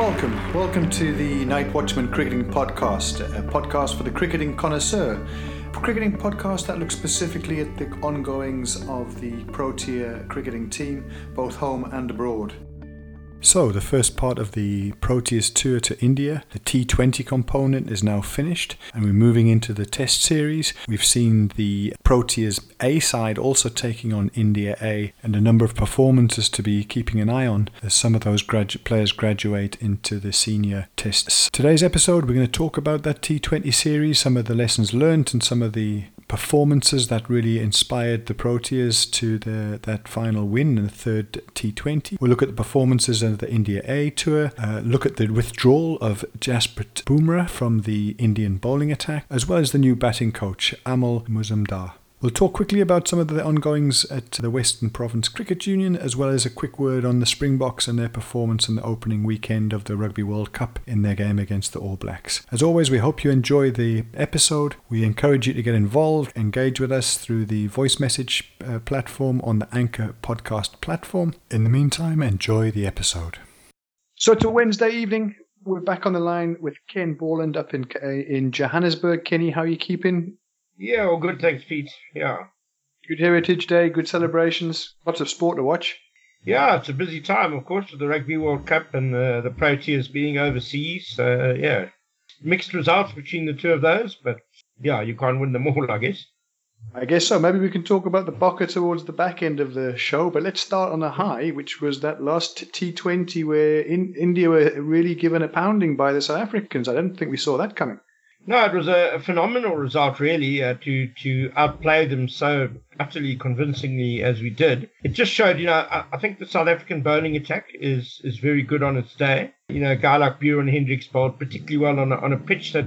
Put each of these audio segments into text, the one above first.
Welcome, welcome to the Night Watchman Cricketing Podcast, a podcast for the cricketing connoisseur. A cricketing podcast that looks specifically at the ongoings of the Protea cricketing team, both home and abroad. So, the first part of the Proteas tour to India, the T20 component, is now finished, and we're moving into the Test series. We've seen the Proteas A side also taking on India A, and a number of performances to be keeping an eye on as some of those gradu- players graduate into the senior tests. Today's episode, we're going to talk about that T20 series, some of the lessons learned, and some of the performances that really inspired the Proteas to the, that final win in the third T20. We'll look at the performances of the India A tour, uh, look at the withdrawal of Jasprit Bumrah from the Indian bowling attack, as well as the new batting coach, Amol Muzumdar. We'll talk quickly about some of the ongoings at the Western Province Cricket Union, as well as a quick word on the Springboks and their performance in the opening weekend of the Rugby World Cup in their game against the All Blacks. As always, we hope you enjoy the episode. We encourage you to get involved, engage with us through the voice message uh, platform on the Anchor podcast platform. In the meantime, enjoy the episode. So to Wednesday evening. We're back on the line with Ken Borland up in in Johannesburg. Kenny, how are you keeping? Yeah, all good, thanks, Pete. Yeah. Good Heritage Day, good celebrations, lots of sport to watch. Yeah, it's a busy time, of course, with the Rugby World Cup and uh, the Proteas being overseas. So, yeah, mixed results between the two of those, but yeah, you can't win them all, I guess. I guess so. Maybe we can talk about the Bokke towards the back end of the show, but let's start on a high, which was that last T20 where in, India were really given a pounding by the South Africans. I don't think we saw that coming. No, it was a, phenomenal result, really, uh, to to outplay them so utterly convincingly as we did. It just showed, you know, I, I, think the South African bowling attack is is very good on its day. You know, a guy like Beuran Hendricks bowled particularly well on a, on a pitch that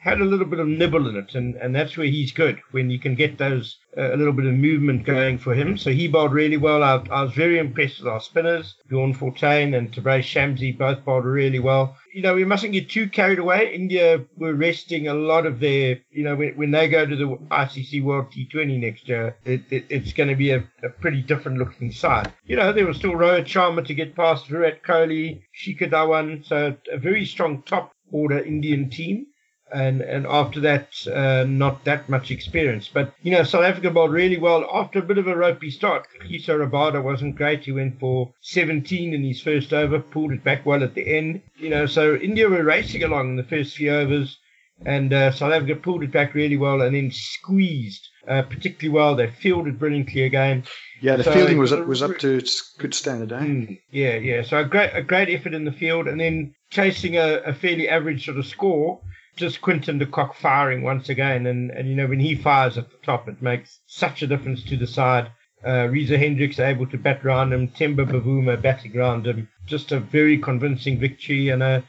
had a little bit of nibble in it, and, and that's where he's good when you can get those uh, a little bit of movement going for him. So he bowled really well. I, I was very impressed with our spinners, Bjorn Fortuin and Tabraiz Shamsi, both bowled really well. You know, we mustn't get too carried away. India were resting a lot of their, you know, when, when they go to the ICC World T20 next year, it, it, it's going to be a, a, pretty different looking side. You know, there was still Rohit Sharma to get past Virat Kohli, Shikhar Dhawan, so a very strong top order Indian team and and after that, uh, not that much experience. But you know, South Africa bowled really well after a bit of a ropey start. Kagiso Rabada wasn't great. He went for 17 in his first over, pulled it back well at the end. You know, so India were racing along in the first few overs, and uh, South Africa pulled it back really well and then squeezed uh, particularly well. They fielded brilliantly again. Yeah, the so fielding was up, was up to its good standard, eh? Mm, yeah, yeah. So a great a great effort in the field, and then chasing a, a fairly average sort of score just Quinton de Kock firing once again. And, and, you know, when he fires at the top, it makes such a difference to the side. Uh, Reza Hendricks able to bat round him, Temba Bavuma batting round him. Just a very convincing victory and a,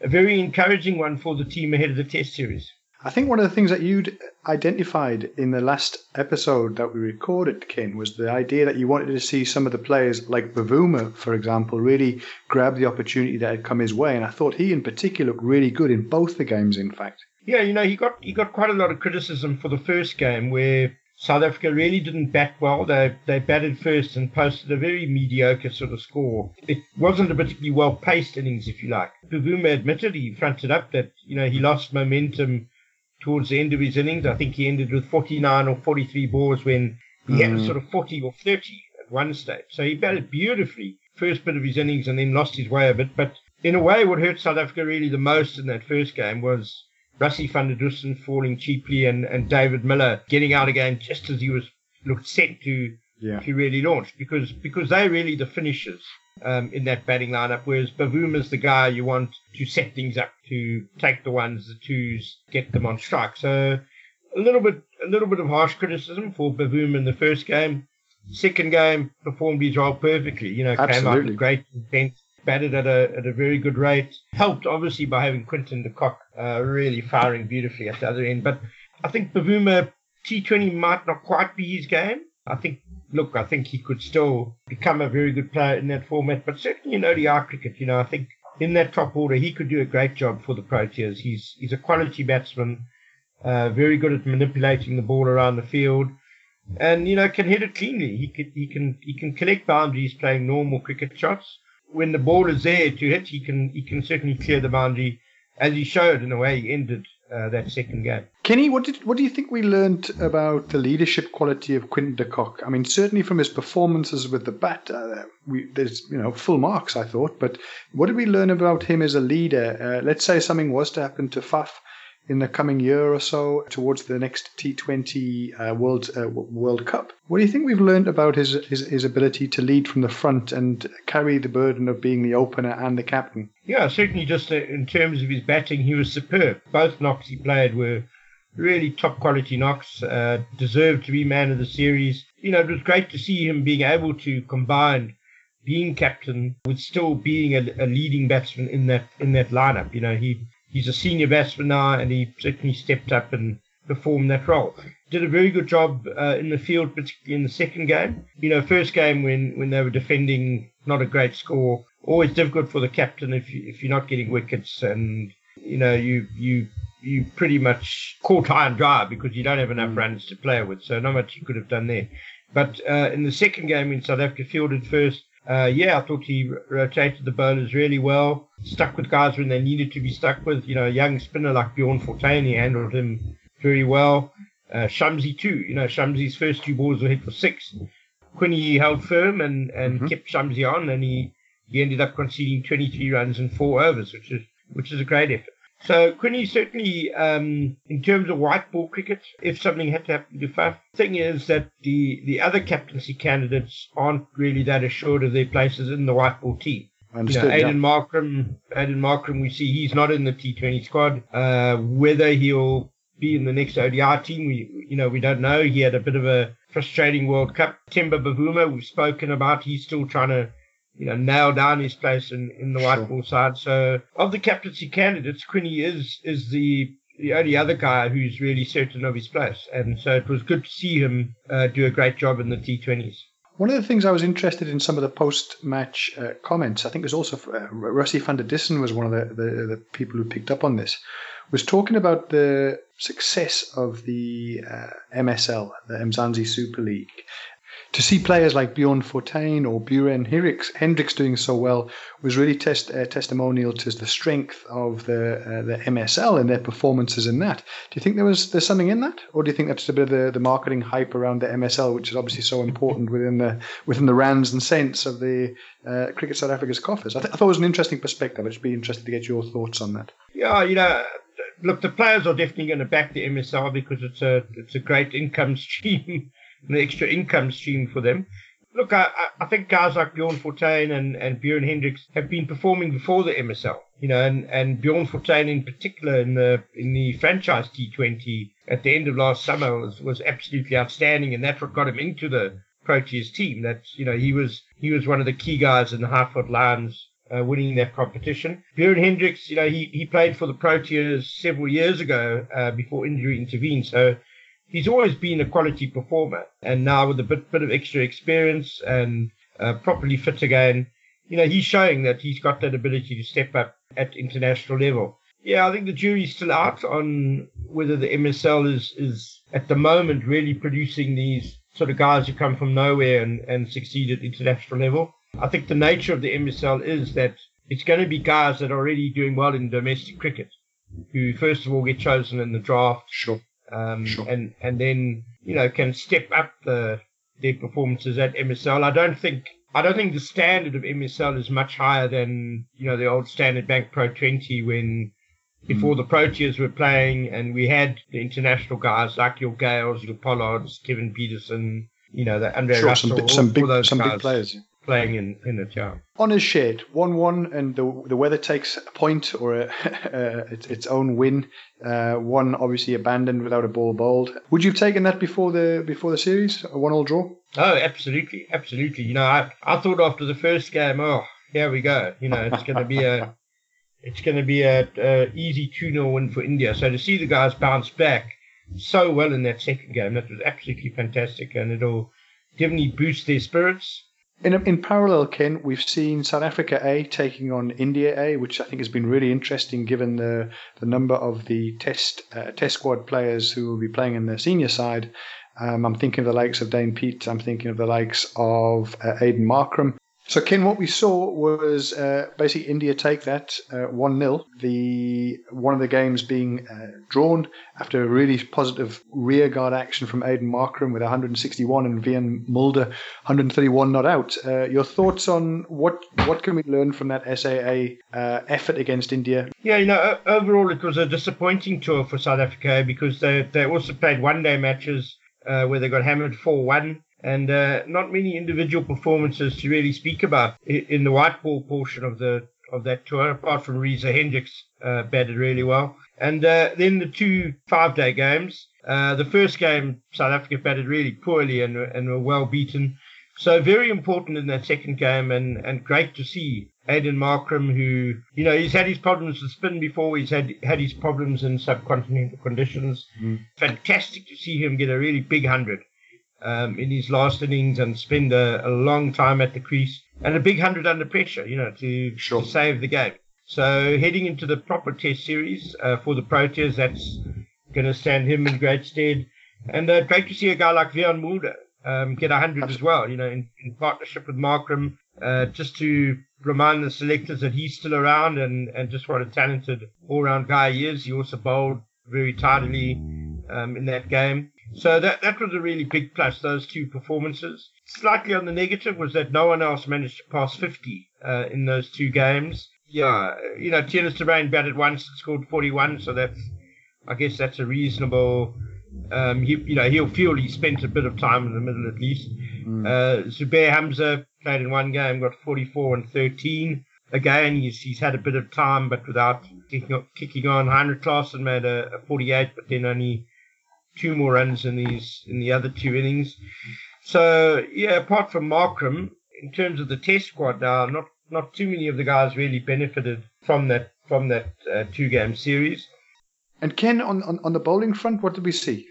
a very encouraging one for the team ahead of the Test series. I think one of the things that you'd identified in the last episode that we recorded, Ken, was the idea that you wanted to see some of the players, like Bavuma, for example, really grab the opportunity that had come his way. And I thought he, in particular, looked really good in both the games. In fact, yeah, you know, he got he got quite a lot of criticism for the first game where South Africa really didn't bat well. They they batted first and posted a very mediocre sort of score. It wasn't a particularly well paced innings, if you like. Bavuma admitted he fronted up that you know he lost momentum towards the end of his innings. I think he ended with 49 or 43 balls when he mm. had sort of 40 or 30 at one stage. So he batted beautifully first bit of his innings and then lost his way a bit. But in a way, what hurt South Africa really the most in that first game was Rassie van der Dussen falling cheaply and, and David Miller getting out again just as he was looked set to yeah. to really launch because because they're really the finishers um, in that batting lineup, whereas Bavuma is the guy you want to set things up to take the ones, the twos, get them on strike. So a little bit, a little bit of harsh criticism for Bavuma in the first game. Second game performed his role perfectly. You know, Absolutely. came out with great intent, batted at a at a very good rate. Helped obviously by having Quinton de Kock uh, really firing beautifully at the other end. But I think Bavuma T20 might not quite be his game. I think look, I think he could still become a very good player in that format. But certainly in ODI cricket, you know, I think in that top order, he could do a great job for the Proteas. He's he's a quality batsman, uh, very good at manipulating the ball around the field, and you know can hit it cleanly. He can he can he can collect boundaries playing normal cricket shots, when the ball is there to hit, he can he can certainly clear the boundary, as he showed in the way he ended uh, that second game. Kenny, what did what do you think we learned about the leadership quality of Quinton de Kock? I mean, certainly from his performances with the bat, uh, we, there's you know full marks, I thought. But what did we learn about him as a leader? Uh, let's say something was to happen to Faf in the coming year or so towards the next T20 uh, World uh, World Cup. What do you think we've learned about his, his, his ability to lead from the front and carry the burden of being the opener and the captain? Yeah, certainly. Just uh, in terms of his batting, he was superb. Both knocks he played were really top quality knocks. Uh, deserved to be man of the series. You know, it was great to see him being able to combine being captain with still being a, a leading batsman in that in that lineup. You know, he he's a senior batsman now, and he certainly stepped up and performed that role. Did a very good job uh, in the field, particularly in the second game. You know, first game when, when they were defending, not a great score. Always difficult for the captain if you, if you're not getting wickets, and you know you you you pretty much caught high and dry because you don't have enough mm. runs to play with. So not much you could have done there. But uh, in the second game, in South Africa fielded first, uh, yeah, I thought he rotated the bowlers really well. Stuck with guys when they needed to be stuck with. You know, a young spinner like Bjorn Fortuin, he handled him very well. Uh, Shamsi too. You know, Shamsi's first two balls were hit for six. Quinny held firm and, and mm-hmm. kept Shamsi on, and he, he ended up conceding 23 runs in four overs, which is which is a great effort. So Quinny certainly, um, in terms of white ball cricket, if something had to happen to Faf, thing is that the, the other captaincy candidates aren't really that assured of their places in the white ball team. Understood, you know, Aiden yeah. Markram, Aiden Markram, we see he's not in the T20 squad. Uh, whether he'll be in the next ODI team, we you know we don't know. He had a bit of a frustrating World Cup. Temba Bavuma, we've spoken about. He's still trying to you know, nail down his place in, in the white ball side. So of the captaincy candidates, Quinny is is the the only other guy who's really certain of his place. And so it was good to see him uh, do a great job in the T20s. One of the things I was interested in some of the post-match uh, comments, I think it was also uh, Rassie van der Dussen was one of the, the, the, people who picked up on this, was talking about the success of the uh, MSL, the Mzansi Super League, to see players like Bjorn Fortuin or Beuran Hendricks doing so well was really test, uh, testimonial to the strength of the uh, the MSL and their performances in that. Do you think there was there's something in that, or do you think that's a bit of the, the marketing hype around the MSL, which is obviously so important within the within the rands and cents of the uh, Cricket South Africa's coffers? I, th- I thought it was an interesting perspective. I'd just be interested to get your thoughts on that. Yeah, you know, look, the players are definitely going to back the MSL because it's a it's a great income stream an extra income stream for them. Look, I, I think guys like Bjorn Fortuin and, and Beuran Hendricks have been performing before the MSL, you know, and, and Bjorn Fortuin in particular in the in the franchise T20 at the end of last summer was, was absolutely outstanding, and that's what got him into the Proteas team. That you know he was he was one of the key guys in the Highveld Lions uh, winning that competition. Bjorn Hendricks, you know, he, he played for the Proteas several years ago uh, before injury intervened. So he's always been a quality performer, and now with a bit bit of extra experience and uh, properly fit again, you know, he's showing that he's got that ability to step up at international level. Yeah, I think the jury's still out on whether the MSL is is at the moment really producing these sort of guys who come from nowhere and, and succeed at international level. I think the nature of the MSL is that it's going to be guys that are already doing well in domestic cricket, who first of all get chosen in the draft. Sure um, sure. and and then you know can step up the their performances at MSL. I don't think I don't think the standard of MSL is much higher than you know the old Standard Bank Pro 20 when before mm. the Proteas were playing and we had the international guys like your Gales, your Pollards, Kevin Pietersen, you know the Andre sure, Russell, some, some big some big players playing in, in it, yeah. Honours shared, 1 1, and the, the weather takes a point or a, uh, its, its own win. Uh, one obviously abandoned without a ball bowled. Would you have taken that before the before the series, a one all draw? Oh, absolutely, absolutely. You know, I, I thought after the first game, oh, here we go. You know, it's going to be a it's going to be a, a easy 2 0 win for India. So to see the guys bounce back so well in that second game, that was absolutely fantastic, and it'll definitely boost their spirits. In, in parallel, Ken, we've seen South Africa A taking on India A, which I think has been really interesting given the, the number of the test uh, test squad players who will be playing in the senior side. Um, I'm thinking of the likes of Dane Piedt. I'm thinking of the likes of uh, Aiden Markram. So, Ken, what we saw was uh, basically India take that uh, 1 0. The one of the games being uh, drawn after a really positive rearguard action from Aiden Markram with 161 and Wiaan Mulder 131 not out. Uh, your thoughts on what what can we learn from that SAA uh, effort against India? Yeah, you know, overall it was a disappointing tour for South Africa because they they also played one day matches uh, where they got hammered 4 1 and uh, not many individual performances to really speak about in the white ball portion of the of that tour, apart from Reza Hendricks uh, batted really well. And uh, then the two five-day games. Uh, the first game, South Africa batted really poorly and, and were well beaten. So very important in that second game, and, and great to see Aiden Markram, who you know he's had his problems with spin before. He's had had his problems in subcontinental conditions. Mm. Fantastic to see him get a really big hundred um, in his last innings and spend a, a, long time at the crease and a big hundred under pressure, you know, to, sure. to save the game. So heading into the proper Test series uh, for the Proteas, that's going to stand him in great stead. And uh, great to see a guy like Wiaan Mulder um, get 100 as well, you know, in, in partnership with Markram, uh, just to remind the selectors that he's still around and, and just what a talented all-round guy he is. He also bowled very tidily um, in that game. So that that was a really big plus. Those two performances. Slightly on the negative was that no one else managed to pass 50 uh, in those two games. Yeah, you know, Theunis de Bruyn batted once and scored 41, so that's I guess that's a reasonable. Um, he, you know, he'll feel he spent a bit of time in the middle at least. Mm. Uh, Zubair Hamza played in one game, got 44 and 13. Again, he's, he's had a bit of time, but without kicking, kicking on. Heinrich Klaasen made a, a 48, but then only two more runs in these in the other two innings. So yeah, apart from Markram, in terms of the Test squad now, not not too many of the guys really benefited from that from that uh, two game series. And Ken, on, on on the bowling front, what did we see?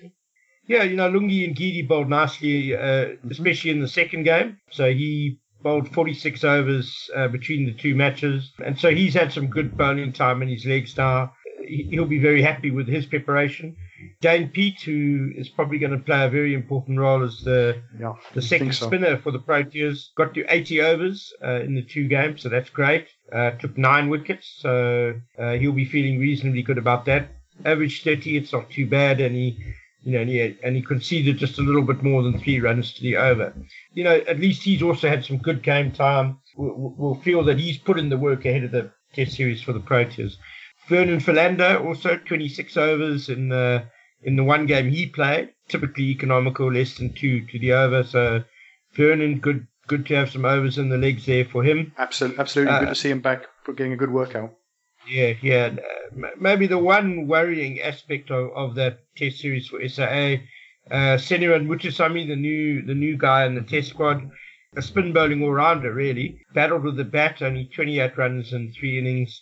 Yeah, you know, Lungi Ngidi bowled nicely, uh, mm-hmm. especially in the second game. So he bowled 46 overs uh, between the two matches, and so he's had some good bowling time in his legs now. He'll be very happy with his preparation. Dane Piedt, who is probably going to play a very important role as the yeah, the second so. spinner for the Proteas, got to 80 overs uh, in the two games, so that's great. Uh, took nine wickets, so uh, he'll be feeling reasonably good about that. Average 30, it's not too bad, and he, you know, and he, and he conceded just a little bit more than three runs to the over. You know, at least he's also had some good game time. We'll, we'll feel that he's put in the work ahead of the Test series for the Proteas. Vernon Philander also 26 overs in the in the one game he played. Typically economical, less than two to the over. So Vernon, good good to have some overs in the legs there for him. Absolutely, absolutely uh, good to see him back getting a good workout. Yeah, yeah. Maybe the one worrying aspect of, of that Test series for SAA, uh, Senuran Muthusamy, the new the new guy in the Test squad, a spin bowling all rounder really, battled with the bat, only 28 runs in three innings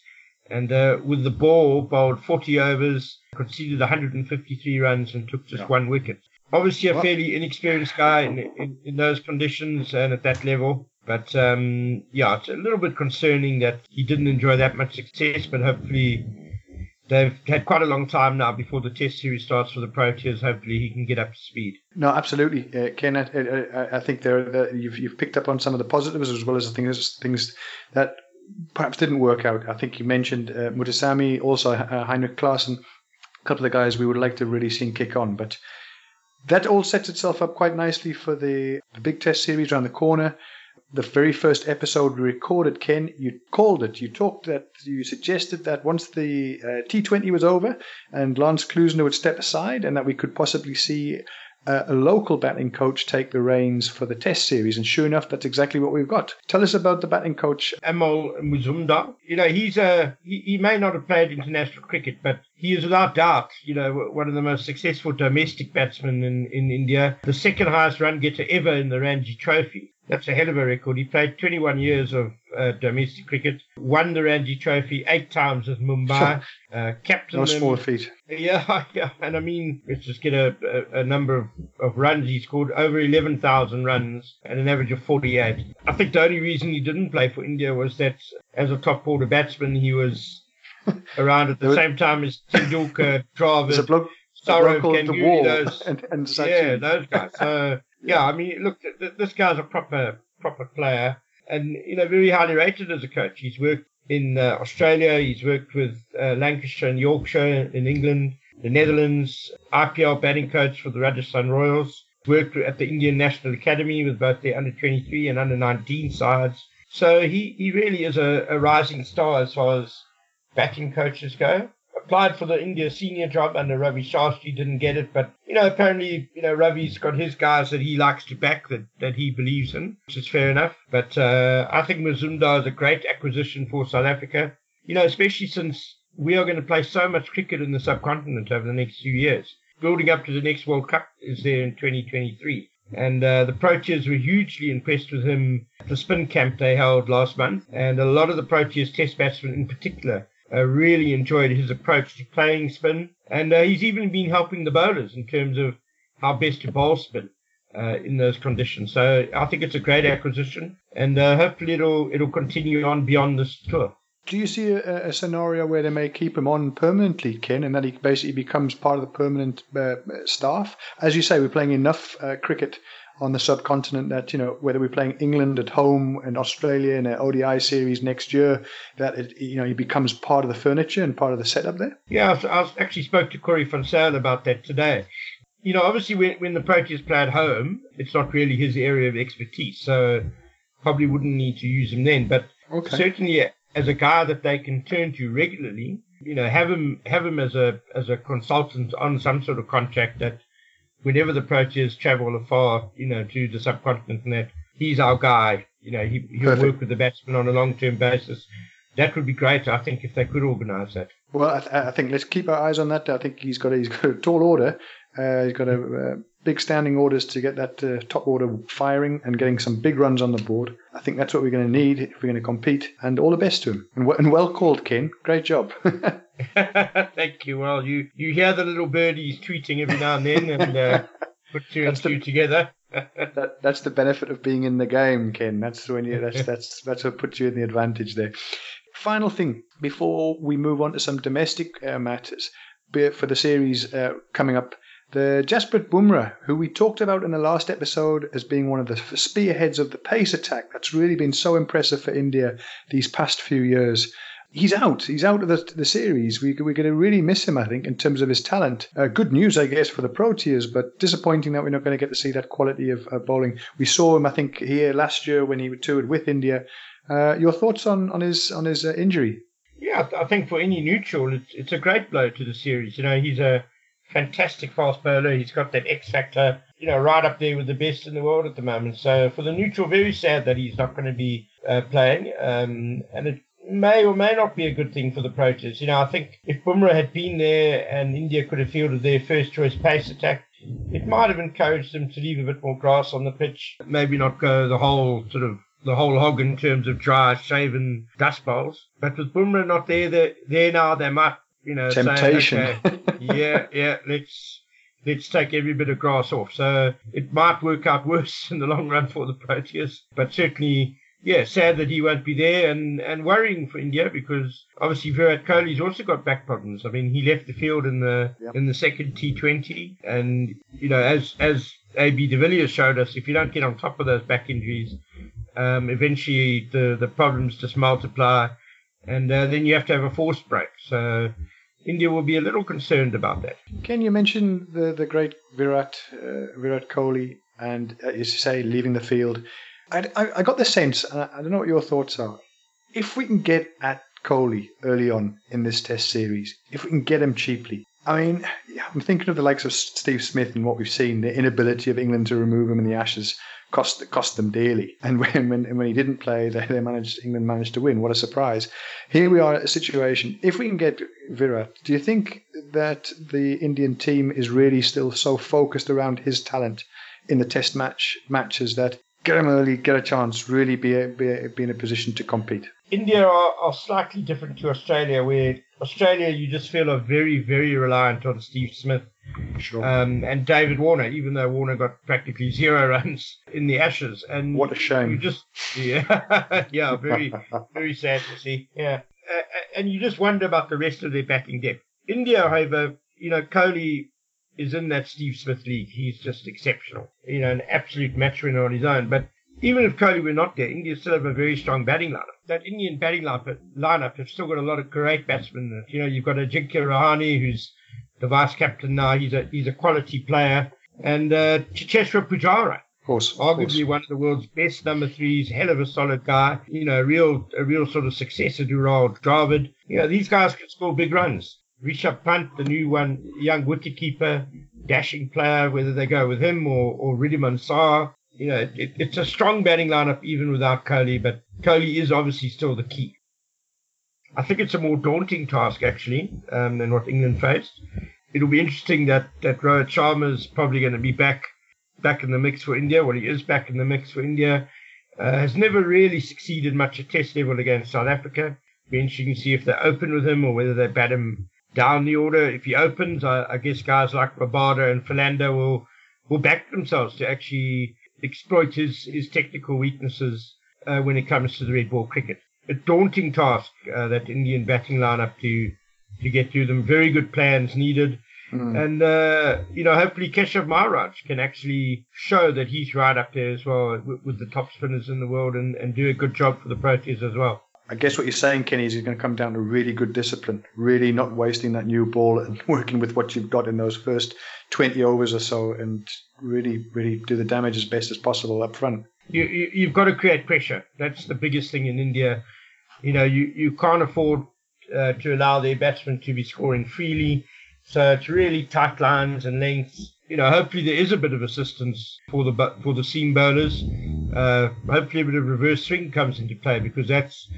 and uh, with the ball bowled 40 overs, conceded 153 runs, and took just yeah. one wicket. Obviously, a fairly inexperienced guy in, in, in, those conditions and at that level. But um, yeah, it's a little bit concerning that he didn't enjoy that much success. But hopefully, they've had quite a long time now before the Test series starts for the Proteas. Hopefully, he can get up to speed. No, absolutely, uh, Ken. I, I, I think there you've you've picked up on some of the positives as well as the things things that perhaps didn't work out. I think you mentioned uh, Muthusamy, also uh, Heinrich Klaasen, a couple of the guys we would like to really see kick on. But that all sets itself up quite nicely for the, the big test series around the corner. The very first episode we recorded, Ken, you called it. You talked that you suggested that once the uh, T20 was over and Lance Klusener would step aside and that we could possibly see uh, a local batting coach take the reins for the test series. And sure enough, that's exactly what we've got. Tell us about the batting coach. Amol Muzumdar. You know, he's a, he, he may not have played international cricket, but he is without doubt, you know, one of the most successful domestic batsmen in, in India. The second highest run getter ever in the Ranji Trophy. That's a hell of a record. He played 21 years of uh, domestic cricket, won the Ranji Trophy eight times with Mumbai, uh, captain. No small feat. Yeah, yeah. And I mean, let's just get a, a, a number of, of runs. He scored over 11,000 runs and an average of 48. I think the only reason he didn't play for India was that as a top order batsman, he was around at the same time as Tendulkar, Dravid, Ganguly, those, and, and yeah, those guys. So, yeah, I mean, look, th- this guy's a proper proper player. and you know very highly rated as a coach. He's worked in uh, Australia, he's worked with uh, Lancashire and Yorkshire in England, the Netherlands, IPL batting coach for the Rajasthan Royals. Worked at the Indian National Academy with both the under 23 and under 19 sides. So he, he really is a, a rising star as far as batting coaches go applied for the India senior job under Ravi Shastri, didn't get it. But, you know, apparently, you know, Ravi's got his guys that he likes to back that, that he believes in, which is fair enough. But uh, I think Muzumdar is a great acquisition for South Africa, you know, especially since we are going to play so much cricket in the subcontinent over the next few years. Building up to the next World Cup is there in 2023. And uh, the Proteas were hugely impressed with him at the spin camp they held last month. And a lot of the Proteas test batsmen in particular uh, really enjoyed his approach to playing spin, and uh, he's even been helping the bowlers in terms of how best to bowl spin uh, in those conditions. So I think it's a great acquisition, and uh, hopefully it'll it'll continue on beyond this tour. Do you see a, a, scenario where they may keep him on permanently, Ken, and that he basically becomes part of the permanent uh, staff? As you say, we're playing enough uh, cricket on the subcontinent that you know whether we're playing England at home and Australia in an ODI series next year that it, you know he becomes part of the furniture and part of the setup there. Yeah, I, I actually spoke to Corey van about that today. You know, obviously when, when the Proteas play at home, it's not really his area of expertise, so probably wouldn't need to use him then. But okay. certainly as a guy that they can turn to regularly, you know, have him have him as a as a consultant on some sort of contract that whenever the Proteas travel afar, you know, to the subcontinent and that, he's our guy. You know, he, he'll Perfect. work with the batsman on a long-term basis. That would be great, I think, if they could organise that. Well, I, th- I, think let's keep our eyes on that. I think he's got a, he's got a tall order. Uh, he's got a uh, big standing orders to get that uh, top order firing and getting some big runs on the board. I think that's what we're going to need if we're going to compete. And all the best to him. And, w- and well called, Ken. Great job. Thank you. Well, you, you hear the little birdies tweeting every now and then and uh, put two and two together. that, that's the benefit of being in the game, Ken. That's when you that's that's that's what puts you in the advantage there. Final thing before we move on to some domestic uh, matters for the series uh, coming up. The Jasprit Bumrah, who we talked about in the last episode as being one of the spearheads of the pace attack, that's really been so impressive for India these past few years he's out. He's out of the, the series. We, we're going to really miss him, I think, in terms of his talent. Uh, good news, I guess, for the Proteas, but disappointing that we're not going to get to see that quality of uh, bowling. We saw him, I think, here last year when he toured with India. Uh, your thoughts on, on his on his uh, injury? Yeah, I think for any neutral, it's, it's a great blow to the series. You know, he's a fantastic fast bowler. He's got that X factor, you know, right up there with the best in the world at the moment. So for the neutral, very sad that he's not going to be uh, playing. Um, and it may or may not be a good thing for the Proteas. You know, I think if Bumrah had been there and India could have fielded their first choice pace attack, it might have encouraged them to leave a bit more grass on the pitch. Maybe not go the whole sort of the whole hog in terms of dry, shaven dust bowls. But with Bumrah not there, there, now, they might, you know, temptation. Say, okay, yeah, yeah, let's let's take every bit of grass off. So it might work out worse in the long run for the Proteas, but certainly yeah, sad that he won't be there and, and worrying for India because obviously Virat Kohli's also got back problems. I mean, he left the field in the yep. in the second T20, and you know, as as AB de Villiers showed us, if you don't get on top of those back injuries, um, eventually the the problems just multiply, and uh, then you have to have a forced break. So. India will be a little concerned about that. Can you mention the the great Virat uh, Virat Kohli and uh, as you say leaving the field? I, I, I got the sense, and I, I don't know what your thoughts are. If we can get at Kohli early on in this Test series, if we can get him cheaply, I mean, I'm thinking of the likes of Steve Smith and what we've seen, the inability of England to remove him in the Ashes cost cost them dearly. And when when, when he didn't play, they, they managed England managed to win. What a surprise! Here we are at a situation. If we can get Virat, do you think that the Indian team is really still so focused around his talent in the Test match matches that get them early, get a chance, really be, a, be, a, be in a position to compete. India are, are slightly different to Australia, where Australia you just feel are very, very reliant on Steve Smith sure. um, and David Warner, even though Warner got practically zero runs in the Ashes. And what a shame! You just yeah, yeah, very, very sad to see. Yeah, uh, and you just wonder about the rest of their batting depth. India, however, you know, Kohli is in that Steve Smith league. He's just exceptional. You know, an absolute match winner on his own. But even if Kohli were not there, India still have a very strong batting lineup. That Indian batting lineup have still got a lot of great batsmen. You know, you've got Ajinkya Rahane, who's the vice captain now. He's a he's a quality player, and uh, Pujara. Of course, arguably course. one of the world's best number threes, hell of a solid guy. You know, a real a real sort of successor to Rahul Dravid. You know, these guys can score big runs. Rishabh Pant, the new one, young wicketkeeper, dashing player, whether they go with him or, or Wriddhiman Saha. You know, it, it's a strong batting lineup even without Kohli, but Kohli is obviously still the key. I think it's a more daunting task, actually, um, than what England faced. It'll be interesting that, that Rohit Sharma is probably going to be back back in the mix for India. Well, he is back in the mix for India. Uh, has never really succeeded much at test level against South Africa. Be interesting to see if they open with him or whether they bat him down the order. If he opens, I, I guess guys like Rabada and Philander will will back themselves to actually exploit his, his technical weaknesses uh, when it comes to the red ball cricket. A daunting task, uh, that Indian batting lineup to to get through them. Very good plans needed. Mm. And, uh, you know, hopefully Keshav Maharaj can actually show that he's right up there as well with, with the top spinners in the world and, and do a good job for the Proteas as well. I guess what you're saying, Kenny, is it's going to come down to really good discipline, really not wasting that new ball and working with what you've got in those first 20 overs or so and really, really do the damage as best as possible up front. You, you, you've got to create pressure. That's the biggest thing in India. You know, you, you can't afford uh, to allow their batsmen to be scoring freely. So it's really tight lines and lengths. You know, hopefully there is a bit of assistance for the for the seam bowlers. Uh, hopefully a bit of reverse swing comes into play because that's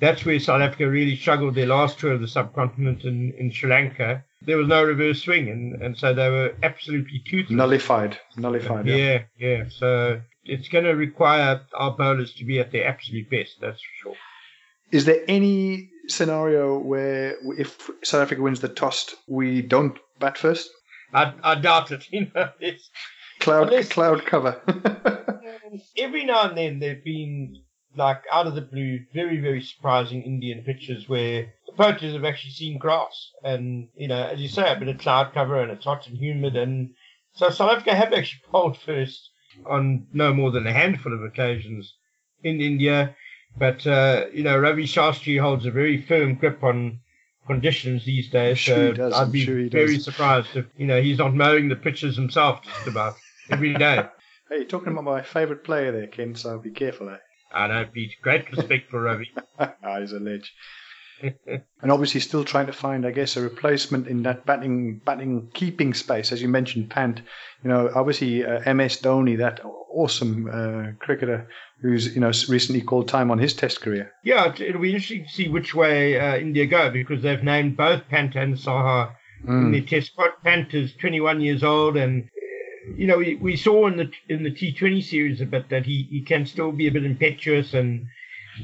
that's where South Africa really struggled their last tour of the subcontinent in, in Sri Lanka. There was no reverse swing, and, and so they were absolutely toothless. Nullified. Nullified, yeah. Yeah, yeah. So it's going to require our bowlers to be at their absolute best, that's for sure. Is there any scenario where if South Africa wins the toss, we don't bat first? I, I doubt it. You know, cloud unless, cloud cover. every now and then there've been like out of the blue, very very surprising Indian pitches where the poachers have actually seen grass, and you know, as you say, a bit of cloud cover, and it's hot and humid, and so South Africa have actually bowled first on no more than a handful of occasions in India. But uh, you know, Ravi Shastri holds a very firm grip on conditions these days. Sure so I'd be sure very does. surprised if you know he's not mowing the pitches himself just about every day. hey, you're talking about my favourite player there, Ken. So be careful, eh? I know, Pete. Great respect for Ravi. he's a ledge. and obviously still trying to find, I guess, a replacement in that batting batting keeping space, as you mentioned, Pant. You know, obviously uh, MS Dhoni, that awesome uh, cricketer who's you know recently called time on his Test career. Yeah, it'll be interesting to see which way uh, India go because they've named both Pant and Saha mm. in the Test squad. Pant is 21 years old, and you know we, we saw in the in the T20 series a bit that he, he can still be a bit impetuous and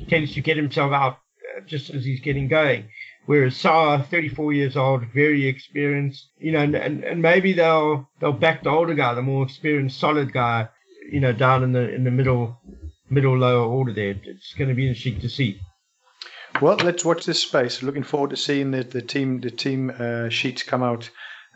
tends to get himself out just as he's getting going. Whereas Saha, 34 years old, very experienced, you know, and, and maybe they'll they'll back the older guy, the more experienced, solid guy, you know, down in the in the middle middle lower order there. It's going to be interesting to see. Well, let's watch this space. Looking forward to seeing the, the team the team uh, sheets come out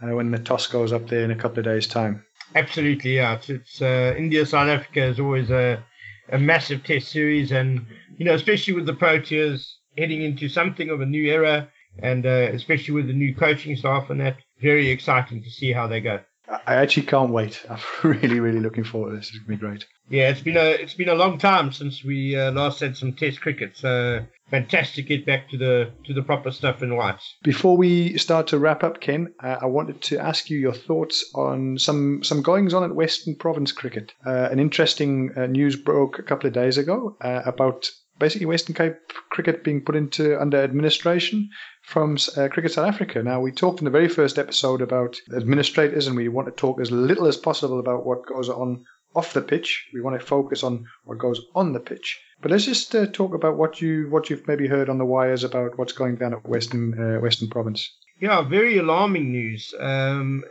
uh, when the toss goes up there in a couple of days' time. Absolutely, yeah. It's, it's uh, India South Africa is always a a massive test series, and you know, especially with the Proteas heading into something of a new era, and uh, especially with the new coaching staff and that, very exciting to see how they go. I actually can't wait. I'm really, really looking forward to this. It's gonna be great. Yeah, it's been a it's been a long time since we uh, last had some Test cricket. So fantastic to get back to the to the proper stuff in whites. Before we start to wrap up, Ken, uh, I wanted to ask you your thoughts on some some goings on at Western Province cricket. Uh, an interesting uh, news broke a couple of days ago uh, about basically Western Cape cricket being put into under administration from uh, Cricket South Africa. Now, we talked in the very first episode about administrators, and we want to talk as little as possible about what goes on off the pitch. We want to focus on what goes on the pitch. But let's just uh, talk about what you what you've maybe heard on the wires about what's going down at Western uh, Western Province. Yeah, very alarming news. Um,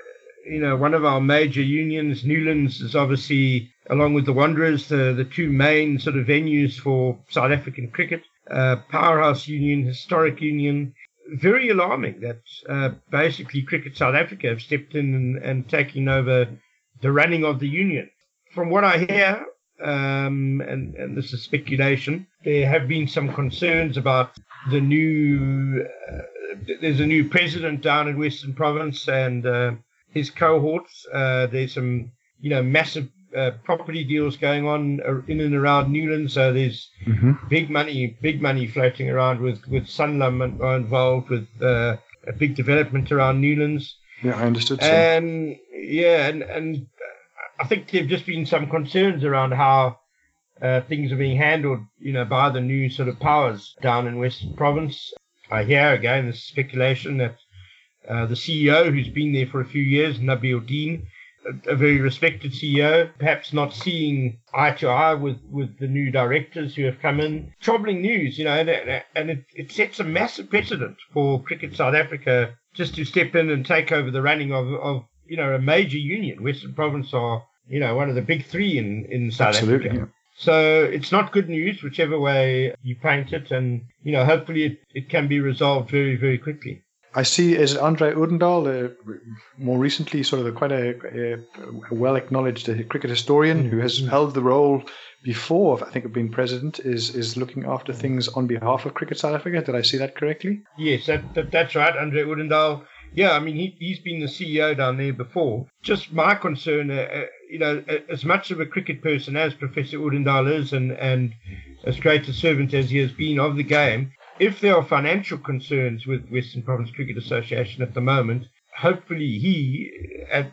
you know, one of our major unions, Newlands, is obviously, along with the Wanderers, the, the two main sort of venues for South African cricket. Uh, powerhouse union, historic union. Very alarming that uh, basically Cricket South Africa have stepped in and, and taken over the running of the union. From what I hear, um, and, and this is speculation, there have been some concerns about the new. Uh, there's a new president down in Western Province and uh, his cohorts. Uh, there's some, you know, massive uh, property deals going on in and around Newlands. So there's mm-hmm. big money, big money floating around with with Sanlam involved with uh, a big development around Newlands. Yeah, I understood. So. And yeah, and and I think there've just been some concerns around how uh, things are being handled, you know, by the new sort of powers down in Western Province. I hear again the speculation that uh, the CEO, who's been there for a few years, Nabeal Dien, a, a, very respected CEO, perhaps not seeing eye to eye with, with the new directors who have come in. Troubling news, you know, and, and it, it sets a massive precedent for Cricket South Africa just to step in and take over the running of, of you know, a major union. Western Province are, you know, one of the big three in, in South Absolutely, Africa. Yeah. So it's not good news, whichever way you paint it, and you know, hopefully it, it can be resolved very, very quickly. I see is Andre Odendaal, uh, more recently sort of a, quite a, a, well acknowledged uh, cricket historian mm-hmm. who has mm-hmm. held the role before, I think, of being president, is is looking after things on behalf of Cricket South Africa. Did I see that correctly? Yes, that, that that's right. Andre Odendaal yeah, I mean, he, he's been the CEO down there before. Just my concern, uh, uh, you know, as much of a cricket person as Professor Odendaal is and, and as great a servant as he has been of the game, if there are financial concerns with Western Province Cricket Association at the moment, hopefully he,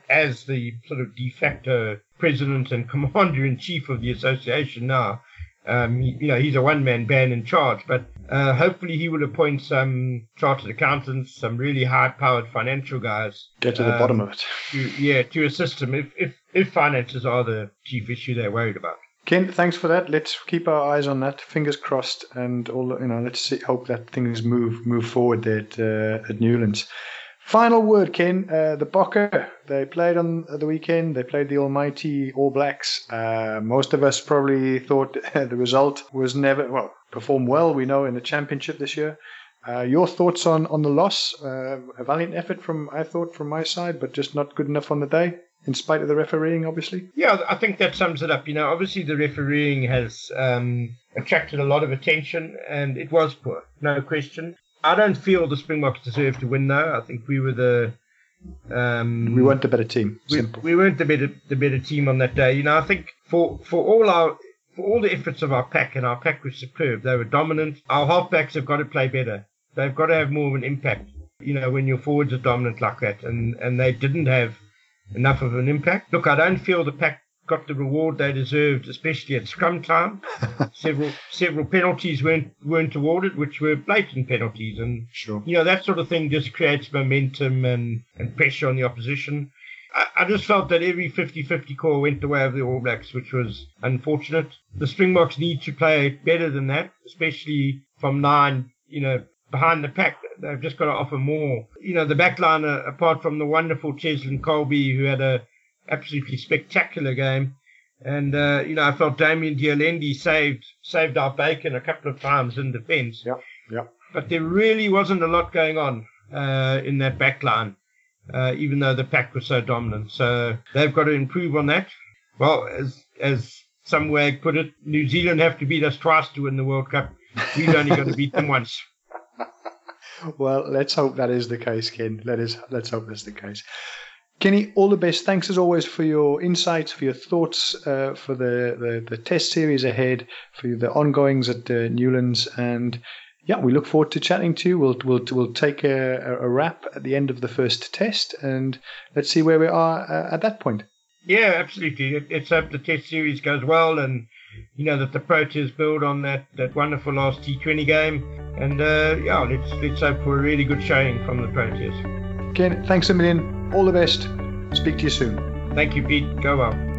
as the sort of de facto president and commander in chief of the association now, um, you know, he's a one-man band in charge, but uh, hopefully he will appoint some chartered accountants, some really high-powered financial guys. Get to the um, bottom of it. To, yeah, to assist him if, if, if finances are the chief issue they're worried about. Ken, thanks for that. Let's keep our eyes on that. Fingers crossed, and all you know. Let's see, hope that things move move forward there at, uh, at Newlands. Final word, Ken. Uh, the Bokke, they played on the weekend. They played the almighty All Blacks. Uh, most of us probably thought the result was never, well, performed well, we know, in the championship this year. Uh, your thoughts on, on the loss? Uh, a valiant effort from, I thought, from my side, but just not good enough on the day, in spite of the refereeing, obviously? Yeah, I think that sums it up. You know, obviously the refereeing has um, attracted a lot of attention, and it was poor, no question. I don't feel the Springboks deserved to win though. I think we were the um, we weren't the better team. We, we, weren't the better the better team on that day. You know, I think for for all our for all the efforts of our pack and our pack was superb. They were dominant. Our halfbacks have got to play better. They've got to have more of an impact. You know, when your forwards are dominant like that, and and they didn't have enough of an impact. Look, I don't feel the pack got the reward they deserved, especially at scrum time. several several penalties weren't weren't awarded, which were blatant penalties, and sure. you know that sort of thing just creates momentum and, and pressure on the opposition. I, I just felt that every 50-50 call went the way of the All Blacks, which was unfortunate. The Springboks need to play better than that, especially from nine, you know, behind the pack. They've just got to offer more. You know, the back line, uh, apart from the wonderful Cheslin Kolbe, who had a absolutely spectacular game. And uh, you know, I felt Damian de Allende saved saved our bacon a couple of times in defence. Yeah, yeah. But there really wasn't a lot going on uh, in that back line, uh, even though the pack was so dominant. So they've got to improve on that. Well, as as some way put it, New Zealand have to beat us twice to win the World Cup. We've only got to beat them once. Well, let's hope that is the case, Ken. Let us let's hope that's the case. Kenny, all the best. Thanks as always for your insights, for your thoughts, uh, for the, the, the, test series ahead, for the ongoings at uh, Newlands. And yeah, we look forward to chatting to you. We'll, we'll, we'll take a, a wrap at the end of the first test and let's see where we are uh, at that point. Yeah, absolutely. It, the test series goes well and, you know, that the Proteas build on that, that wonderful last T20 game. And uh, yeah, let's, let's hope for a really good showing from the Proteas. Ken, thanks a million. All the best. Speak to you soon. Thank you, Pete. Go well.